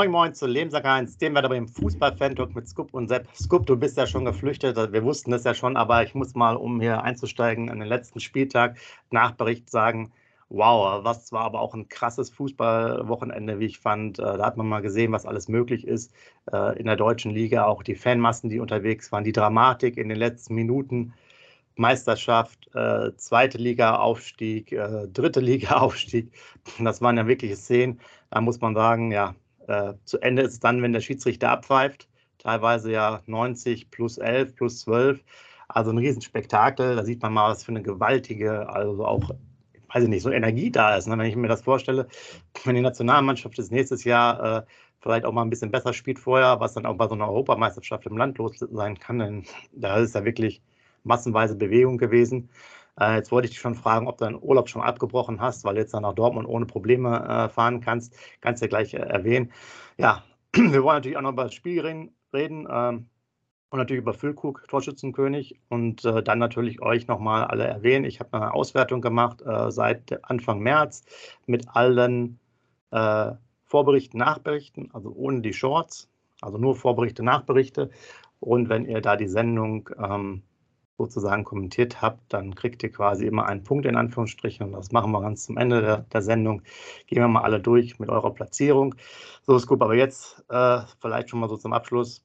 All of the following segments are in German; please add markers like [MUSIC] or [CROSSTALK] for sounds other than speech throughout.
Moin Moin zu Lebenssack 1, dem wir im Fußball-Fan-Talk mit Scoop und Sepp. Scoop, du bist ja schon geflüchtet, wir wussten das ja schon, aber ich muss mal, um hier einzusteigen, an den letzten Spieltag Nachbericht sagen, wow, was war aber auch ein krasses Fußballwochenende, wie ich fand. Äh, da hat man mal gesehen, was alles möglich ist äh, in der deutschen Liga, auch die Fanmassen, die unterwegs waren, die Dramatik in den letzten Minuten. Meisterschaft, äh, zweite Liga-Aufstieg, äh, dritte Liga-Aufstieg. Das waren ja wirkliche Szenen. Da muss man sagen, ja, äh, zu Ende ist es dann, wenn der Schiedsrichter abpfeift. Teilweise ja 90 plus 11 plus 12. Also ein Riesenspektakel. Da sieht man mal, was für eine gewaltige, also auch, weiß ich nicht, so Energie da ist. Ne? Wenn ich mir das vorstelle, wenn die Nationalmannschaft das nächstes Jahr äh, vielleicht auch mal ein bisschen besser spielt vorher, was dann auch bei so einer Europameisterschaft im Land los sein kann, dann da ist ja wirklich massenweise Bewegung gewesen. Äh, jetzt wollte ich dich schon fragen, ob du deinen Urlaub schon abgebrochen hast, weil du jetzt dann nach Dortmund ohne Probleme äh, fahren kannst. Kannst du ja gleich äh, erwähnen. Ja, [CLEARS THROAT] wir wollen natürlich auch noch über das Spiel reden. reden ähm, und natürlich über Füllkrug, Torschützenkönig. Und äh, dann natürlich euch nochmal alle erwähnen. Ich habe eine Auswertung gemacht äh, seit Anfang März mit allen äh, Vorberichten, Nachberichten, also ohne die Shorts, also nur Vorberichte, Nachberichte. Und wenn ihr da die Sendung ähm, sozusagen kommentiert habt, dann kriegt ihr quasi immer einen Punkt in Anführungsstrichen. Und das machen wir ganz zum Ende der, der Sendung. Gehen wir mal alle durch mit eurer Platzierung. So ist gut, aber jetzt äh, vielleicht schon mal so zum Abschluss.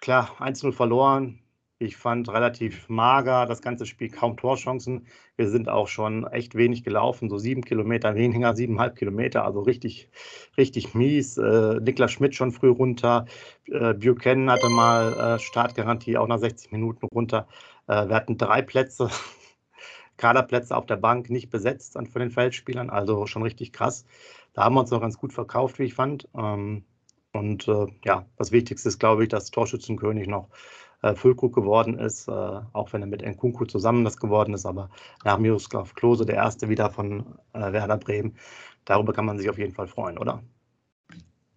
Klar, 1-0 verloren. Ich fand relativ mager das ganze Spiel, kaum Torchancen. Wir sind auch schon echt wenig gelaufen, so sieben Kilometer weniger, siebeneinhalb Kilometer, also richtig, richtig mies. Äh, Niklas Schmidt schon früh runter. Äh, Buchanan hatte mal äh, Startgarantie, auch nach 60 Minuten runter. Äh, wir hatten drei Plätze, [LAUGHS] Kaderplätze auf der Bank nicht besetzt von den Feldspielern, also schon richtig krass. Da haben wir uns noch ganz gut verkauft, wie ich fand. Ähm, und äh, ja, das Wichtigste ist, glaube ich, dass Torschützenkönig noch äh, Füllkrug geworden ist, äh, auch wenn er mit Nkunku zusammen das geworden ist, aber nach Miroslav Klose der erste wieder von Werder Bremen. Darüber kann man sich auf jeden Fall freuen, oder?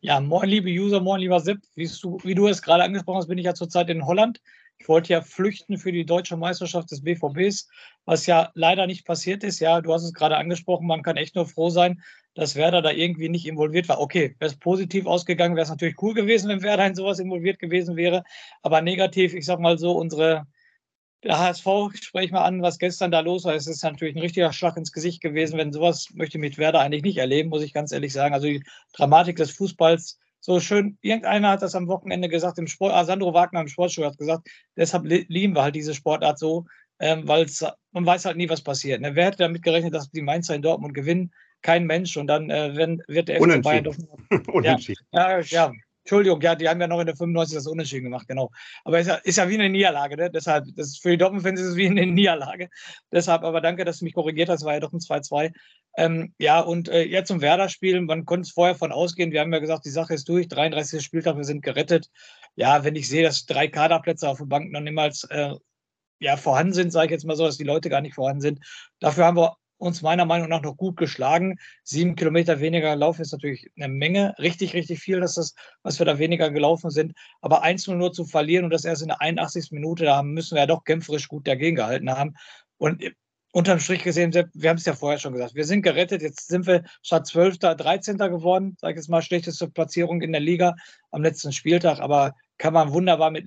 Ja, moin, liebe User, moin, lieber Sepp. Wie du, wie du es gerade angesprochen hast, bin ich ja zurzeit in Holland. Ich wollte ja flüchten für die deutsche Meisterschaft des BVBs, was ja leider nicht passiert ist. Ja, du hast es gerade angesprochen, man kann echt nur froh sein, dass Werder da irgendwie nicht involviert war. Okay, wäre es positiv ausgegangen, wäre es natürlich cool gewesen, wenn Werder in sowas involviert gewesen wäre. Aber negativ, ich sag mal so, unsere der HSV, spreche ich mal an, was gestern da los war. Es ist natürlich ein richtiger Schlag ins Gesicht gewesen. Wenn sowas möchte ich mit Werder eigentlich nicht erleben, muss ich ganz ehrlich sagen. Also die Dramatik des Fußballs so schön, irgendeiner hat das am Wochenende gesagt, im Sport, ah, Sandro Wagner im Sportschuh hat gesagt, deshalb lieben wir halt diese Sportart so, ähm, weil man weiß halt nie, was passiert. Ne? Wer hätte damit gerechnet, dass die Mainzer in Dortmund gewinnen? Kein Mensch. Und dann äh, wenn, wird der FC Bayern doch. [LAUGHS] Unentschieden. Ja, ja, ja, Entschuldigung, ja, die haben ja noch in der 95 das Unentschieden gemacht, genau. Aber ist ja, ist ja wie eine Niederlage, ne? Deshalb, das für die Dortmund-Fans ist es wie eine [LAUGHS] Niederlage. Deshalb, aber danke, dass du mich korrigiert hast, war ja doch ein 2-2. Ähm, ja, und äh, jetzt zum Werder-Spiel, man konnte es vorher von ausgehen. Wir haben ja gesagt, die Sache ist durch, 33. Spieltag, wir sind gerettet. Ja, wenn ich sehe, dass drei Kaderplätze auf der Bank noch niemals äh, ja, vorhanden sind, sage ich jetzt mal so, dass die Leute gar nicht vorhanden sind. Dafür haben wir uns meiner Meinung nach noch gut geschlagen. Sieben Kilometer weniger gelaufen ist natürlich eine Menge, richtig, richtig viel, dass das, was wir da weniger gelaufen sind. Aber 1 nur zu verlieren und das erst in der 81. Minute, da müssen wir ja doch kämpferisch gut dagegen gehalten haben. Und unterm Strich gesehen, wir haben es ja vorher schon gesagt, wir sind gerettet. Jetzt sind wir statt 12. 13. geworden, sage ich jetzt mal, schlechteste Platzierung in der Liga am letzten Spieltag, aber kann man wunderbar mit.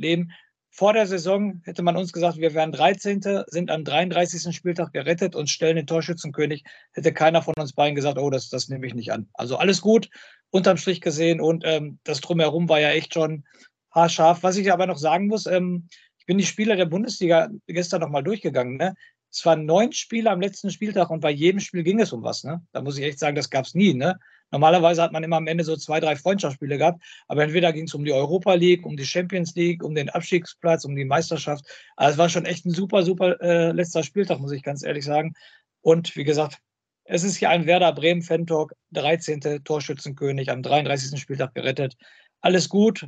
Vor der Saison hätte man uns gesagt, wir wären 13., sind am 33. Spieltag gerettet und stellen den Torschützenkönig. Hätte keiner von uns beiden gesagt, oh, das, das nehme ich nicht an. Also alles gut, unterm Strich gesehen. Und ähm, das Drumherum war ja echt schon haarscharf. Was ich aber noch sagen muss, ähm, ich bin die Spieler der Bundesliga gestern nochmal durchgegangen. Ne? Es waren neun Spiele am letzten Spieltag und bei jedem Spiel ging es um was. Ne? Da muss ich echt sagen, das gab es nie. Ne? Normalerweise hat man immer am Ende so zwei, drei Freundschaftsspiele gehabt, aber entweder ging es um die Europa League, um die Champions League, um den Abstiegsplatz, um die Meisterschaft. Also es war schon echt ein super, super äh, letzter Spieltag, muss ich ganz ehrlich sagen. Und wie gesagt, es ist hier ein Werder Bremen Fan-Talk, 13. Torschützenkönig am 33. Spieltag gerettet. Alles gut,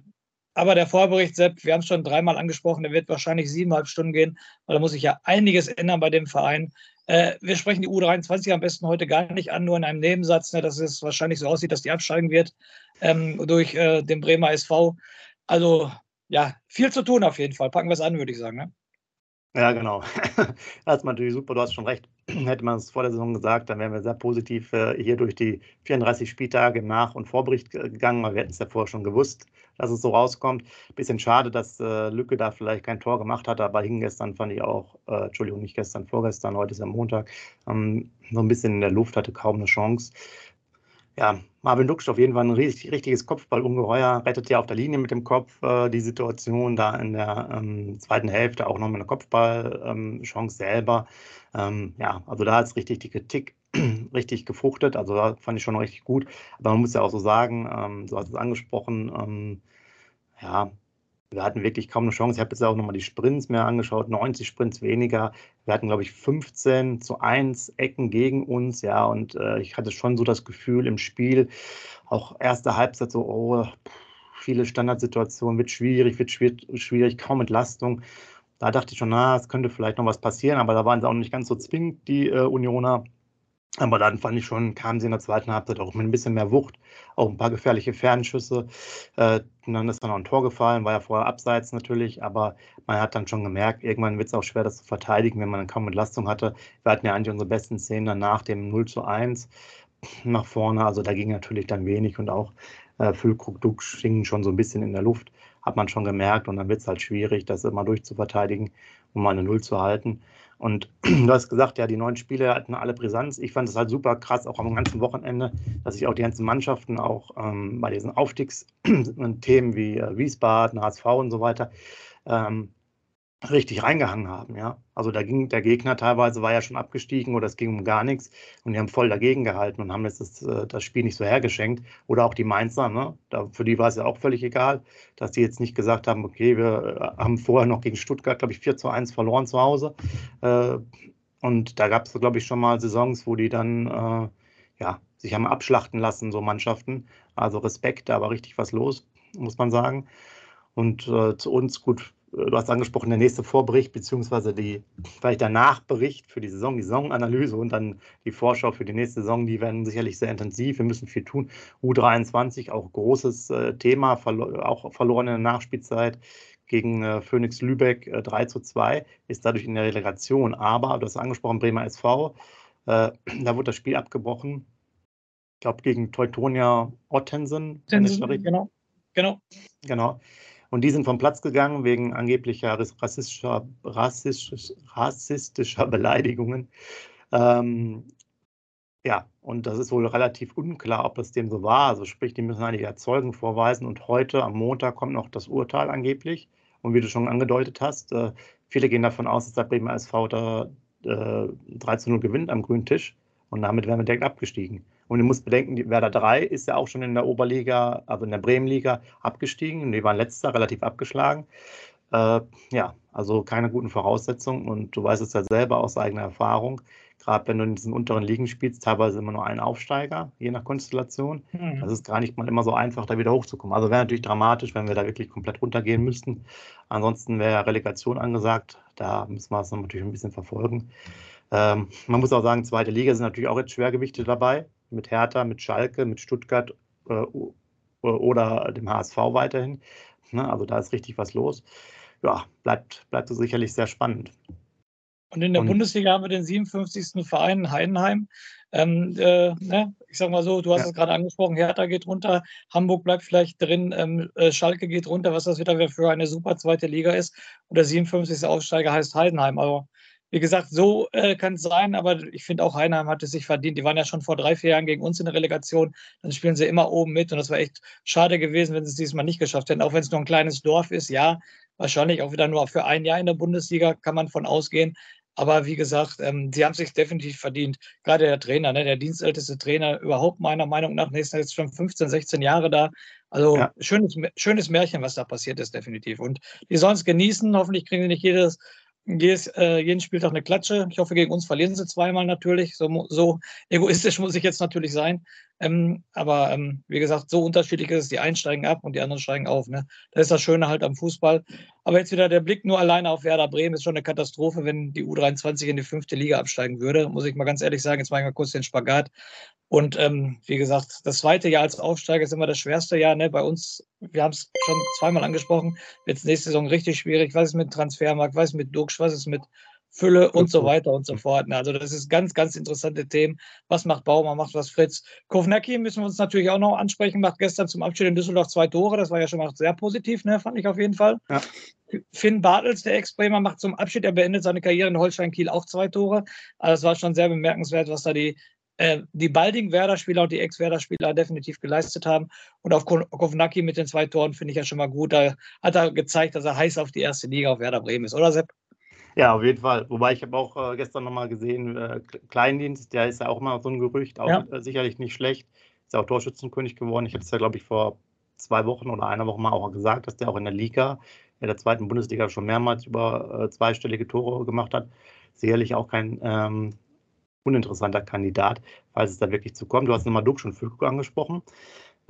aber der Vorbericht, Sepp, wir haben es schon dreimal angesprochen, der wird wahrscheinlich siebeneinhalb Stunden gehen, weil da muss sich ja einiges ändern bei dem Verein. Äh, wir sprechen die U23 am besten heute gar nicht an, nur in einem Nebensatz, ne, dass es wahrscheinlich so aussieht, dass die absteigen wird ähm, durch äh, den Bremer SV. Also ja, viel zu tun auf jeden Fall. Packen wir es an, würde ich sagen. Ne? Ja, genau. [LAUGHS] Das ist natürlich super, du hast schon recht. [CLEARS THROAT] hätte man es vor der Saison gesagt, dann wären wir sehr positiv äh, hier durch die 34 Spieltage Nach- und Vorbericht gegangen, weil wir hätten es ja vorher schon gewusst, dass es so rauskommt. Bisschen schade, dass äh, Lücke da vielleicht kein Tor gemacht hat, aber hing gestern fand ich auch, äh, Entschuldigung, nicht gestern, vorgestern, heute ist ja Montag, ähm, so ein bisschen in der Luft, hatte kaum eine Chance. Ja, Marvin Duksch auf jeden Fall ein richtig, richtiges Kopfballungeheuer, rettet ja auf der Linie mit dem Kopf äh, die Situation da in der ähm, zweiten Hälfte auch noch mit einer Kopfballchance ähm, selber. Ähm, ja, also da ist richtig die Kritik [CLEARS THROAT] richtig gefruchtet. Also da fand ich schon richtig gut. Aber man muss ja auch so sagen, ähm, so hast du es angesprochen, ähm, ja, wir hatten wirklich kaum eine Chance. Ich habe jetzt auch nochmal die Sprints mehr angeschaut, 90 Sprints weniger. Wir hatten, glaube ich, 15 zu 1 Ecken gegen uns, ja, und äh, ich hatte schon so das Gefühl im Spiel, auch erste Halbzeit so, oh, viele Standardsituationen, wird schwierig, wird schwierig, kaum Entlastung. Da dachte ich schon, na, es könnte vielleicht noch was passieren, aber da waren sie auch nicht ganz so zwingend, die äh, Unioner. Aber dann fand ich schon, kamen sie in der zweiten Halbzeit auch mit ein bisschen mehr Wucht, auch ein paar gefährliche Fernschüsse. Äh, dann ist dann auch ein Tor gefallen, war ja vorher abseits natürlich, aber man hat dann schon gemerkt, irgendwann wird es auch schwer, das zu verteidigen, wenn man kaum Entlastung hatte. Wir hatten ja eigentlich unsere besten Szenen dann nach dem 0 zu 1 nach vorne, also da ging natürlich dann wenig und auch äh, Füllkrug, Duck schingen schon so ein bisschen in der Luft, hat man schon gemerkt und dann wird es halt schwierig, das immer durchzuverteidigen, um mal eine Null zu halten. Und [CLEARS THROAT] du hast gesagt, ja, die neuen Spiele hatten alle Brisanz. Ich fand es halt super krass, auch am ganzen Wochenende, dass sich auch die ganzen Mannschaften auch ähm, bei diesen Aufstiegsthemen [CLEARS THROAT] wie äh, Wiesbaden, HSV und so weiter ähm, richtig reingehangen haben, ja. Also da ging der Gegner teilweise war ja schon abgestiegen oder es ging um gar nichts und die haben voll dagegen gehalten und haben jetzt das, äh, das Spiel nicht so hergeschenkt. Oder auch die Mainzer, ne? Da, für die war es ja auch völlig egal, dass die jetzt nicht gesagt haben, okay, wir äh, haben vorher noch gegen Stuttgart, glaube ich, 4 zu 1 verloren zu Hause. Äh, und da gab es, glaube ich, schon mal Saisons, wo die dann ja, sich haben abschlachten lassen, so Mannschaften. Also Respekt, da war richtig was los, muss man sagen. Und äh, zu uns, gut, du hast angesprochen, der nächste Vorbericht, beziehungsweise die, vielleicht der Nachbericht für die Saison, die Saisonanalyse und dann die Vorschau für die nächste Saison, die werden sicherlich sehr intensiv. Wir müssen viel tun. U23, auch großes äh, Thema, auch verloren in der Nachspielzeit gegen äh, Phoenix Lübeck äh, 3 zu 2, ist dadurch in der Relegation. Aber, du hast angesprochen, Bremer SV, äh, [CLEARS THROAT] da wurde das Spiel abgebrochen. Ich glaube, gegen Teutonia Ottensen. Ottensen genau. Genau. Genau. Und die sind vom Platz gegangen wegen angeblicher rassistischer, rassistischer, rassistischer [LAUGHS] Beleidigungen. Ähm, ja, und das ist wohl relativ unklar, ob das dem so war. Also sprich, die müssen einige Zeugen vorweisen. Und heute, am Montag, kommt noch das Urteil angeblich. Und wie du schon angedeutet hast, äh, viele gehen davon aus, dass der Bremer SV da äh, 3 zu 0 gewinnt am grünen Tisch. Und damit wären wir direkt abgestiegen. Und du musst bedenken, die Werder 3 ist ja auch schon in der Oberliga, also in der Bremenliga, abgestiegen. Und die waren letzter, relativ abgeschlagen. Äh, ja, also keine guten Voraussetzungen. Und du weißt es ja selber aus eigener Erfahrung. Gerade wenn du in diesen unteren Ligen spielst, teilweise immer nur ein Aufsteiger, je nach Konstellation. Mhm. Das ist gar nicht mal immer so einfach, da wieder hochzukommen. Also wäre natürlich dramatisch, wenn wir da wirklich komplett runtergehen müssten. Ansonsten wäre Relegation angesagt. Da müssen wir es natürlich ein bisschen verfolgen. Ähm, man muss auch sagen, zweite Liga sind natürlich auch jetzt Schwergewichte dabei mit Hertha, mit Schalke, mit Stuttgart äh, oder dem HSV weiterhin. Ne, also da ist richtig was los. Ja, bleibt, bleibt so sicherlich sehr spannend. Und in der und, Bundesliga haben wir den 57. Verein Heidenheim. Ähm, äh, ne? Ich sag mal so, du hast ja. es gerade angesprochen, Hertha geht runter, Hamburg bleibt vielleicht drin, ähm, äh, Schalke geht runter, was das wieder für eine super zweite Liga ist. Und der 57. Aufsteiger heißt Heidenheim. Aber wie gesagt, so äh, kann es sein, aber ich finde auch Heinheim hat es sich verdient. Die waren ja schon vor drei, vier Jahren gegen uns in der Relegation. Dann spielen sie immer oben mit und das war echt schade gewesen, wenn sie es diesmal nicht geschafft hätten. Auch wenn es nur ein kleines Dorf ist, ja, wahrscheinlich auch wieder nur für ein Jahr in der Bundesliga kann man von ausgehen. Aber wie gesagt, ähm, sie haben sich definitiv verdient. Gerade der Trainer, ne, der dienstälteste Trainer überhaupt meiner Meinung nach, ist jetzt schon 15, 16 Jahre da. Also ja. schönes, schönes Märchen, was da passiert ist, definitiv. Und die sollen es genießen. Hoffentlich kriegen sie nicht jedes jedes, äh, jeden Spieltag eine Klatsche. Ich hoffe, gegen uns verlieren sie zweimal natürlich. So, so egoistisch [LAUGHS] muss ich jetzt natürlich sein. Ähm, aber ähm, wie gesagt, so unterschiedlich ist es. Die einen steigen ab und die anderen steigen auf. Ne? Das ist das Schöne halt am Fußball. Aber jetzt wieder der Blick nur alleine auf Werder Bremen ist schon eine Katastrophe, wenn die U23 in die fünfte Liga absteigen würde. Muss ich mal ganz ehrlich sagen. Jetzt mache ich mal kurz den Spagat. Und ähm, wie gesagt, das zweite Jahr als Aufsteiger ist immer das schwerste Jahr. Ne? Bei uns, wir haben es schon zweimal angesprochen, wird es nächste Saison richtig schwierig. Was ist mit Transfermarkt? Was ist mit Duxch? Was ist mit Fülle und so weiter und so fort. Also das ist ganz, ganz interessante Themen. Was macht Baumann, macht was Fritz? Kovnacki müssen wir uns natürlich auch noch ansprechen, macht gestern zum Abschied in Düsseldorf zwei Tore. Das war ja schon mal sehr positiv, ne? fand ich auf jeden Fall. Ja. Finn Bartels, der Ex-Bremer, macht zum Abschied, er beendet seine Karriere in Holstein-Kiel auch zwei Tore. Also es war schon sehr bemerkenswert, was da die äh, die baldigen Werder-Spieler und die Ex-Werder-Spieler definitiv geleistet haben. Und auf Kovnacki mit den zwei Toren finde ich ja schon mal gut. Da hat er gezeigt, dass er heiß auf die erste Liga auf Werder Bremen ist, oder Sepp? Ja, auf jeden Fall. Wobei ich habe auch äh, gestern nochmal gesehen, äh, Kleindienst, der ist ja auch mal so ein Gerücht, auch ja. äh, sicherlich nicht schlecht. Ist ja auch Torschützenkönig geworden. Ich habe es ja, glaube ich, vor zwei Wochen oder einer Woche mal auch gesagt, dass der auch in der Liga, in der zweiten Bundesliga schon mehrmals über äh, zweistellige Tore gemacht hat. Sicherlich auch kein ähm, uninteressanter Kandidat, falls es da wirklich zu kommt. Du hast nochmal Duxch und Füllkrug angesprochen.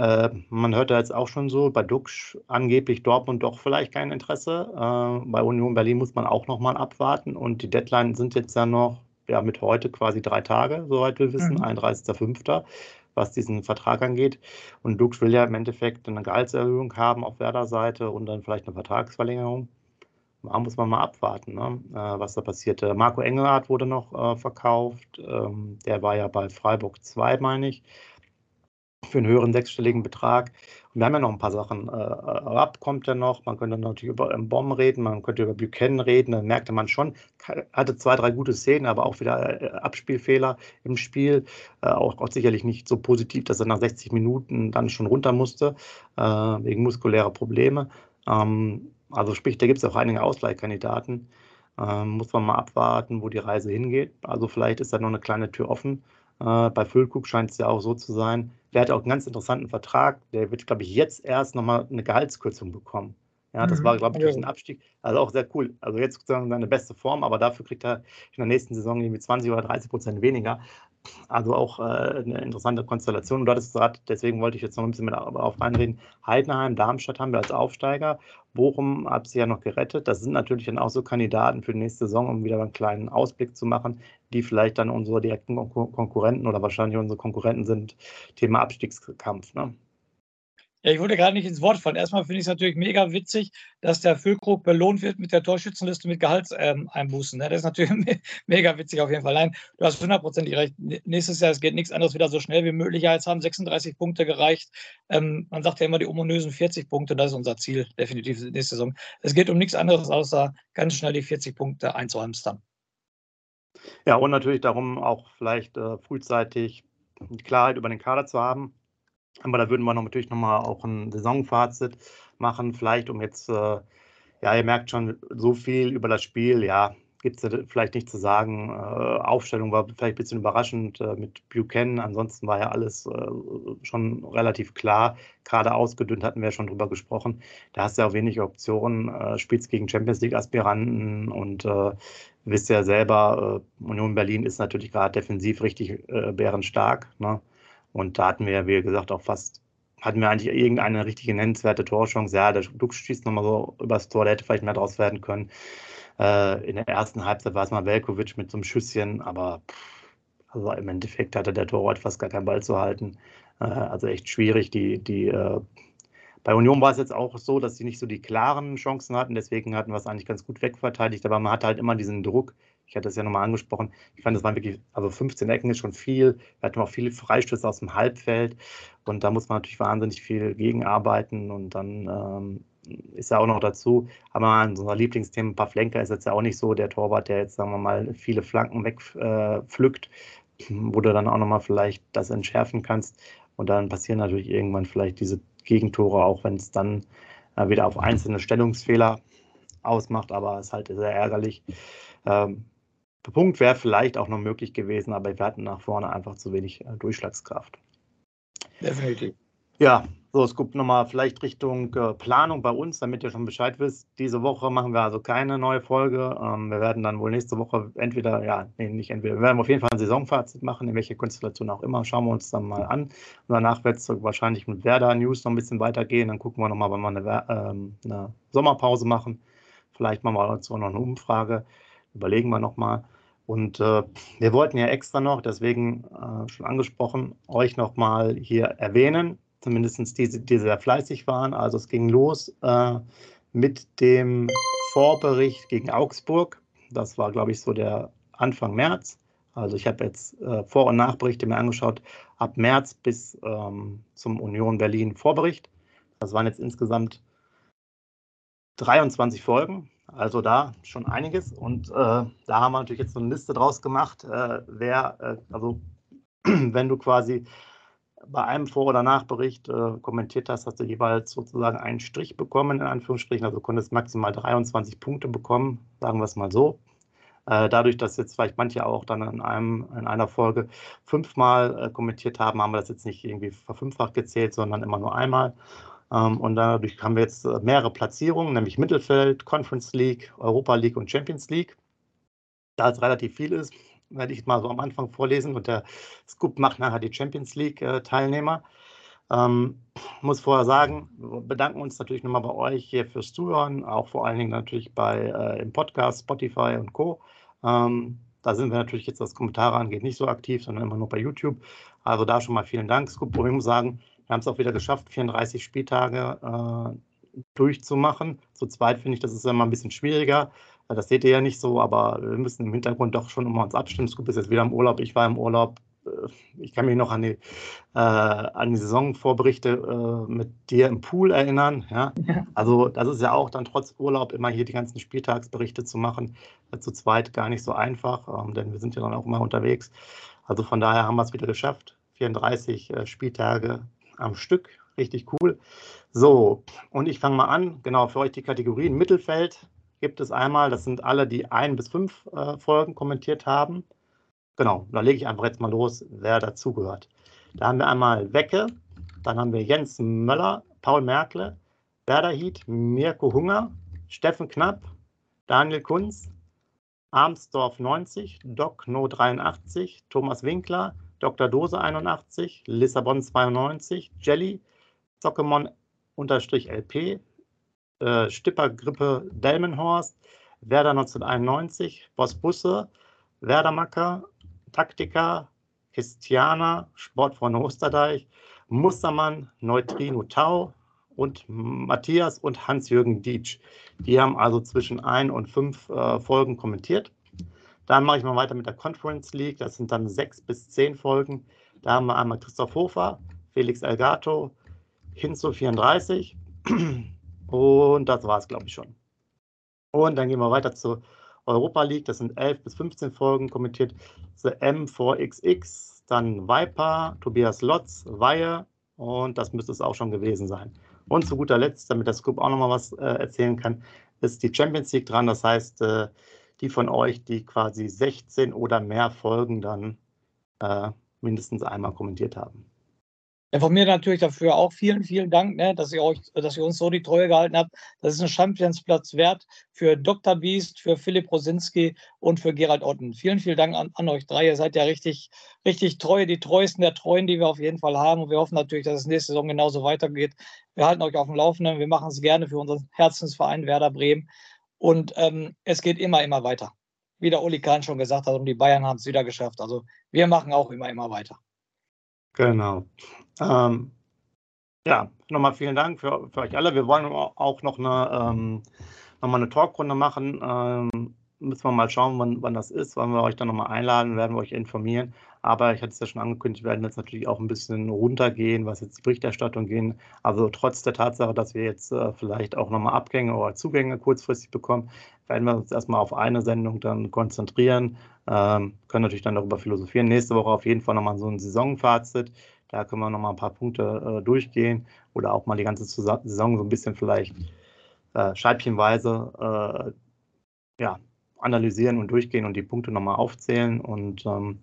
Äh, man hört da jetzt auch schon so, bei Duxch angeblich Dortmund doch vielleicht kein Interesse. Äh, bei Union Berlin muss man auch nochmal abwarten und die Deadline sind jetzt ja noch ja, mit heute quasi drei Tage, soweit wir wissen, mhm. 31.05., was diesen Vertrag angeht. Und Duxch will ja im Endeffekt eine Gehaltserhöhung haben auf Werder-Seite und dann vielleicht eine Vertragsverlängerung da muss man mal abwarten, ne? äh, was da passierte. Marco Engelhardt wurde noch äh, verkauft. Ähm, der war ja bei Freiburg 2, meine ich, für einen höheren sechsstelligen Betrag. Wir haben ja noch ein paar Sachen. Äh, Rapp kommt ja noch. Man könnte natürlich über Bomben reden, man könnte über Buchanan reden. Da merkte man schon, hatte zwei, drei gute Szenen, aber auch wieder äh, Abspielfehler im Spiel. Äh, auch, auch, sicherlich nicht so positiv, dass er nach 60 Minuten dann schon runter musste, äh, wegen muskulärer Probleme. Ähm, also sprich, da gibt es auch einige Ausleihkandidaten. Ähm, muss man mal abwarten, wo die Reise hingeht. Also vielleicht ist da noch eine kleine Tür offen. Äh, bei Füllkrug scheint es ja auch so zu sein. Der hat auch einen ganz interessanten Vertrag. Der wird, glaube ich, jetzt erst nochmal eine Gehaltskürzung bekommen. Ja, das mhm. war, glaube ich, durch den Abstieg. Also auch sehr cool. Also jetzt sozusagen seine beste Form, aber dafür kriegt er in der nächsten Saison irgendwie 20 oder 30 Prozent weniger. Also auch äh, eine interessante Konstellation. Und du hattest gesagt, deswegen wollte ich jetzt noch ein bisschen mit auf reinreden. Heidenheim, Darmstadt haben wir als Aufsteiger. Bochum hat sie ja noch gerettet. Das sind natürlich dann auch so Kandidaten für die nächste Saison, um wieder einen kleinen Ausblick zu machen, die vielleicht dann unsere direkten Konkurrenten oder wahrscheinlich unsere Konkurrenten sind. Thema Abstiegskampf. Ne? Ja, ich wollte gerade nicht ins Wort fallen. Erstmal finde ich es natürlich mega witzig, dass der Füllkrug belohnt wird mit der Torschützenliste mit Gehaltseinbußen. Ähm, ne? Das ist natürlich [LAUGHS] mega witzig auf jeden Fall. Nein, du hast hundertprozentig recht. Nächstes Jahr, es geht nichts anderes wieder so schnell wie möglich. Ja, jetzt haben 36 Punkte gereicht. Ähm, man sagt ja immer die ominösen 40 Punkte. Das ist unser Ziel, definitiv nächste Saison. Es geht um nichts anderes, außer ganz schnell die 40 Punkte einzuhamstern. Ja, und natürlich darum, auch vielleicht äh, frühzeitig Klarheit über den Kader zu haben aber da würden wir noch, natürlich nochmal auch ein Saisonfazit machen, vielleicht um jetzt, äh, ja, ihr merkt schon, so viel über das Spiel, ja, gibt es vielleicht nicht zu sagen. Äh, Aufstellung war vielleicht ein bisschen überraschend äh, mit Buchanan. Ansonsten war ja alles äh, schon relativ klar. Gerade ausgedünnt hatten wir schon drüber gesprochen. Da hast du ja auch wenig Optionen. Äh, spielst gegen Champions League-Aspiranten und äh, wisst ja selber, äh, Union Berlin ist natürlich gerade defensiv richtig bärenstark. Ne? Und da hatten wir ja, wie gesagt, auch fast, hatten wir eigentlich irgendeine richtige nennenswerte Torchance. Ja, der Dux schießt nochmal so übers Tor, der hätte vielleicht mehr draus werden können. Äh, in der ersten Halbzeit war es mal Velkovic mit so einem Schüsschen, aber pff, also im Endeffekt hatte der Torwart fast gar keinen Ball zu halten. Äh, also echt schwierig. Die, die, äh, bei Union war es jetzt auch so, dass sie nicht so die klaren Chancen hatten, deswegen hatten wir es eigentlich ganz gut wegverteidigt, aber man hatte halt immer diesen Druck, ich hatte es ja nochmal angesprochen. Ich fand, das waren wirklich, also 15 Ecken ist schon viel. Wir hatten auch viele Freistöße aus dem Halbfeld. Und da muss man natürlich wahnsinnig viel gegenarbeiten. Und dann ähm, ist ja auch noch dazu, haben wir unser Lieblingsthema, ein paar Flenker ist jetzt ja auch nicht so der Torwart, der jetzt, sagen wir mal, viele Flanken wegpflückt, äh, wo du dann auch nochmal vielleicht das entschärfen kannst. Und dann passieren natürlich irgendwann vielleicht diese Gegentore, auch wenn es dann äh, wieder auf einzelne Stellungsfehler ausmacht, aber es ist halt sehr ärgerlich. Ähm, Punkt wäre vielleicht auch noch möglich gewesen, aber wir hatten nach vorne einfach zu wenig äh, Durchschlagskraft. Definitiv. Ja, so, es gibt nochmal vielleicht Richtung äh, Planung bei uns, damit ihr schon Bescheid wisst. Diese Woche machen wir also keine neue Folge. Ähm, wir werden dann wohl nächste Woche entweder, ja, nee, nicht entweder, wir werden auf jeden Fall ein Saisonfazit machen, in welche Konstellation auch immer. Schauen wir uns dann mal an. Und danach wird es wahrscheinlich mit Werder News noch ein bisschen weitergehen. Dann gucken wir nochmal, wann wir eine, ähm, eine Sommerpause machen. Vielleicht machen wir dazu noch eine Umfrage überlegen wir nochmal. Und äh, wir wollten ja extra noch, deswegen äh, schon angesprochen, euch nochmal hier erwähnen, zumindest diese, die sehr fleißig waren. Also es ging los äh, mit dem Vorbericht gegen Augsburg. Das war, glaube ich, so der Anfang März. Also ich habe jetzt äh, Vor- und Nachberichte mir angeschaut, ab März bis ähm, zum Union Berlin Vorbericht. Das waren jetzt insgesamt 23 Folgen, also da schon einiges. Und äh, da haben wir natürlich jetzt so eine Liste draus gemacht, äh, wer, äh, also [CLEARS THROAT] wenn du quasi bei einem Vor- oder Nachbericht äh, kommentiert hast, hast du jeweils sozusagen einen Strich bekommen, in Anführungsstrichen. Also konntest maximal 23 Punkte bekommen, sagen wir es mal so. Äh, dadurch, dass jetzt vielleicht manche auch dann in, einem, in einer Folge fünfmal äh, kommentiert haben, haben wir das jetzt nicht irgendwie verfünffacht gezählt, sondern immer nur einmal. Ähm, und dadurch haben wir jetzt äh, mehrere Platzierungen, nämlich Mittelfeld, Conference League, Europa League und Champions League. Da es relativ viel ist, werde ich mal so am Anfang vorlesen und der Scoop macht nachher die Champions League-Teilnehmer. Ähm, muss vorher sagen, wir bedanken uns natürlich nochmal bei euch hier fürs Zuhören, auch vor allen Dingen natürlich bei äh, im Podcast, Spotify und Co. Ähm, da sind wir natürlich jetzt, was Kommentare angeht, nicht so aktiv, sondern immer nur bei YouTube. Also da schon mal vielen Dank, Scoop. Und ich muss sagen, wir haben es auch wieder geschafft, 34 Spieltage äh, durchzumachen. Zu zweit finde ich, das ist immer ein bisschen schwieriger. Das seht ihr ja nicht so, aber wir müssen im Hintergrund doch schon immer uns abstimmen. Scoop ist jetzt wieder im Urlaub, ich war im Urlaub. Äh, ich kann mich noch an die, äh, an die Saisonvorberichte äh, mit dir im Pool erinnern. Ja? ja? Also das ist ja auch dann trotz Urlaub immer hier die ganzen Spieltagsberichte zu machen. Zu zweit gar nicht so einfach, ähm, denn wir sind ja dann auch immer unterwegs. Also von daher haben wir es wieder geschafft. 34 äh, Spieltage am Stück. Richtig cool. So, und ich fange mal an. Genau, für euch die Kategorien Mittelfeld gibt es einmal. Das sind alle, die ein bis fünf äh, Folgen kommentiert haben. Genau, da lege ich einfach jetzt mal los, wer dazugehört. Da haben wir einmal Wecke, dann haben wir Jens Möller, Paul Merkle, Werder Hiet, Mirko Hunger, Steffen Knapp, Daniel Kunz, Armsdorf 90, Doc No 83, Thomas Winkler, Dr. Dose 81, Lissabon 92, Jelly, Zockemon-LP, äh, Stippergrippe Delmenhorst, Werder 1991, Boss Busse, Werdermacker, Taktika, Christiana, Sportfreunde Osterdeich, Mustermann, Neutrino Tau und Matthias und Hans-Jürgen Dietsch. Die haben also zwischen ein und fünf äh, Folgen kommentiert. Dann mache ich mal weiter mit der Conference League. Das sind dann sechs bis zehn Folgen. Da haben wir einmal Christoph Hofer, Felix Elgato, Hinzo 34 und das war es, glaube ich, schon. Und dann gehen wir weiter zur Europa League, das sind 11 bis 15 Folgen kommentiert. The M4XX, dann Viper, Tobias Lotz, Weihe und das müsste es auch schon gewesen sein. Und zu guter Letzt, damit der Scoop auch nochmal was äh, erzählen kann, ist die Champions League dran. Das heißt, äh, die von euch, die quasi 16 oder mehr Folgen dann äh, mindestens einmal kommentiert haben. Ja, von mir natürlich dafür auch vielen, vielen Dank, ne, dass, ihr euch, dass ihr uns so die Treue gehalten habt. Das ist ein Championsplatz wert für Dr. Beast, für Philipp Rosinski und für Gerald Otten. Vielen, vielen Dank an, an, euch drei. Ihr seid ja richtig, richtig treu, die treuesten der Treuen, die wir auf jeden Fall haben. Und wir hoffen natürlich, dass es nächste Saison genauso weitergeht. Wir halten euch auf dem Laufenden. Wir machen es gerne für unseren Herzensverein Werder Bremen. Und ähm, es geht immer, immer weiter. Wie der Uli Kahn schon gesagt hat, und die Bayern haben es wieder geschafft. Also wir machen auch immer, immer weiter. Genau. Ähm, ja, nochmal vielen Dank für, für, euch alle. Wir wollen auch noch eine, ähm, noch mal eine Talkrunde machen. Ähm, müssen wir mal schauen, wann, wann das ist, wann wir euch dann nochmal einladen, werden wir euch informieren. Aber ich hatte es ja schon angekündigt, wir werden jetzt natürlich auch ein bisschen runtergehen, was jetzt die Berichterstattung gehen. Also trotz der Tatsache, dass wir jetzt äh, vielleicht auch nochmal Abgänge oder Zugänge kurzfristig bekommen, werden wir uns erstmal auf eine Sendung dann konzentrieren. Ähm, können natürlich dann darüber philosophieren. Nächste Woche auf jeden Fall nochmal so ein Saisonfazit. Da können wir nochmal ein paar Punkte äh, durchgehen oder auch mal die ganze Saison so ein bisschen vielleicht äh, scheibchenweise äh, ja, analysieren und durchgehen und die Punkte nochmal aufzählen. Und ähm,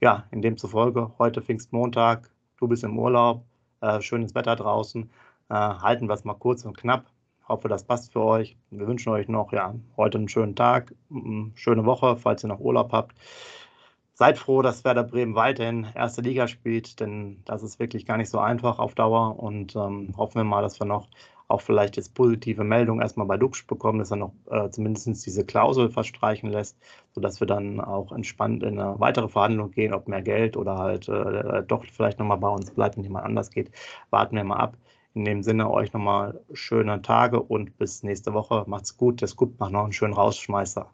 ja, in demzufolge, heute Pfingstmontag, du bist im Urlaub, äh, schönes Wetter draußen, äh, halten wir es mal kurz und knapp. Hoffe, das passt für euch. Wir wünschen euch noch ja, heute einen schönen Tag, eine schöne Woche, falls ihr noch Urlaub habt. Seid froh, dass Werder Bremen weiterhin erste Liga spielt, denn das ist wirklich gar nicht so einfach auf Dauer und ähm, hoffen wir mal, dass wir noch auch vielleicht jetzt positive Meldungen erstmal bei Dux bekommen, dass er noch äh, zumindest diese Klausel verstreichen lässt, sodass wir dann auch entspannt in eine weitere Verhandlung gehen, ob mehr Geld oder halt äh, doch vielleicht nochmal bei uns bleibt und jemand anders geht. Warten wir mal ab. In dem Sinne euch nochmal schöne Tage und bis nächste Woche. Macht's gut. Der Scoop macht noch einen schönen Rausschmeißer.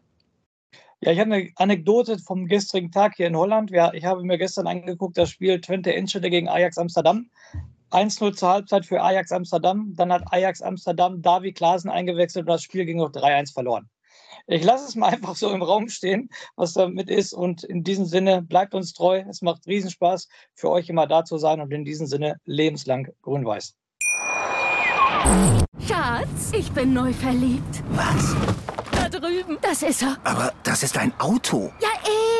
Ja, ich habe eine Anekdote vom gestrigen Tag hier in Holland. Ich habe mir gestern angeguckt, das Spiel Twente Enschede gegen Ajax Amsterdam. 1-0 zur Halbzeit für Ajax Amsterdam. Dann hat Ajax Amsterdam Davi Klaasen eingewechselt und das Spiel ging noch 3-1 verloren. Ich lasse es mal [LAUGHS] einfach so im Raum stehen, was damit ist. Und in diesem Sinne, bleibt uns treu. Es macht Riesenspaß, für euch immer da zu sein. Und in diesem Sinne, lebenslang grün-weiß. Schatz, ich bin neu verliebt. Was? Da drüben. Das ist er. Aber das ist ein Auto. Ja,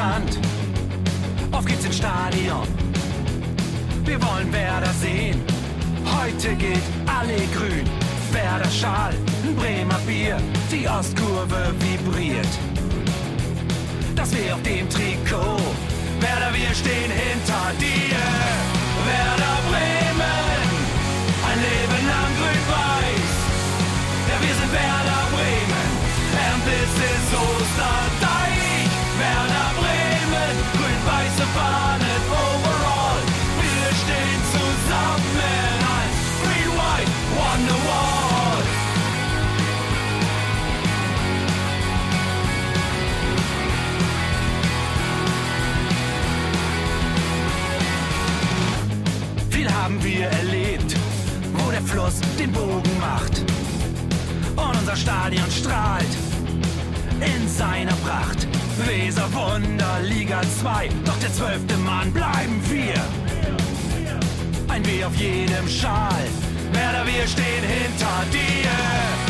Weserstrand. Auf geht's ins Stadion. Wir wollen Werder sehen. Heute geht alle grün. Werder Schal, ein Bremer Bier. Die Ostkurve vibriert. Das wir auf dem Trikot. Werder, wir stehen hinter dir. Stadion strahlt in seiner Pracht. Weser Wunder, Liga 2, doch der zwölfte Mann bleiben wir. Ein W auf jedem Schal, Werder, wir stehen hinter dir.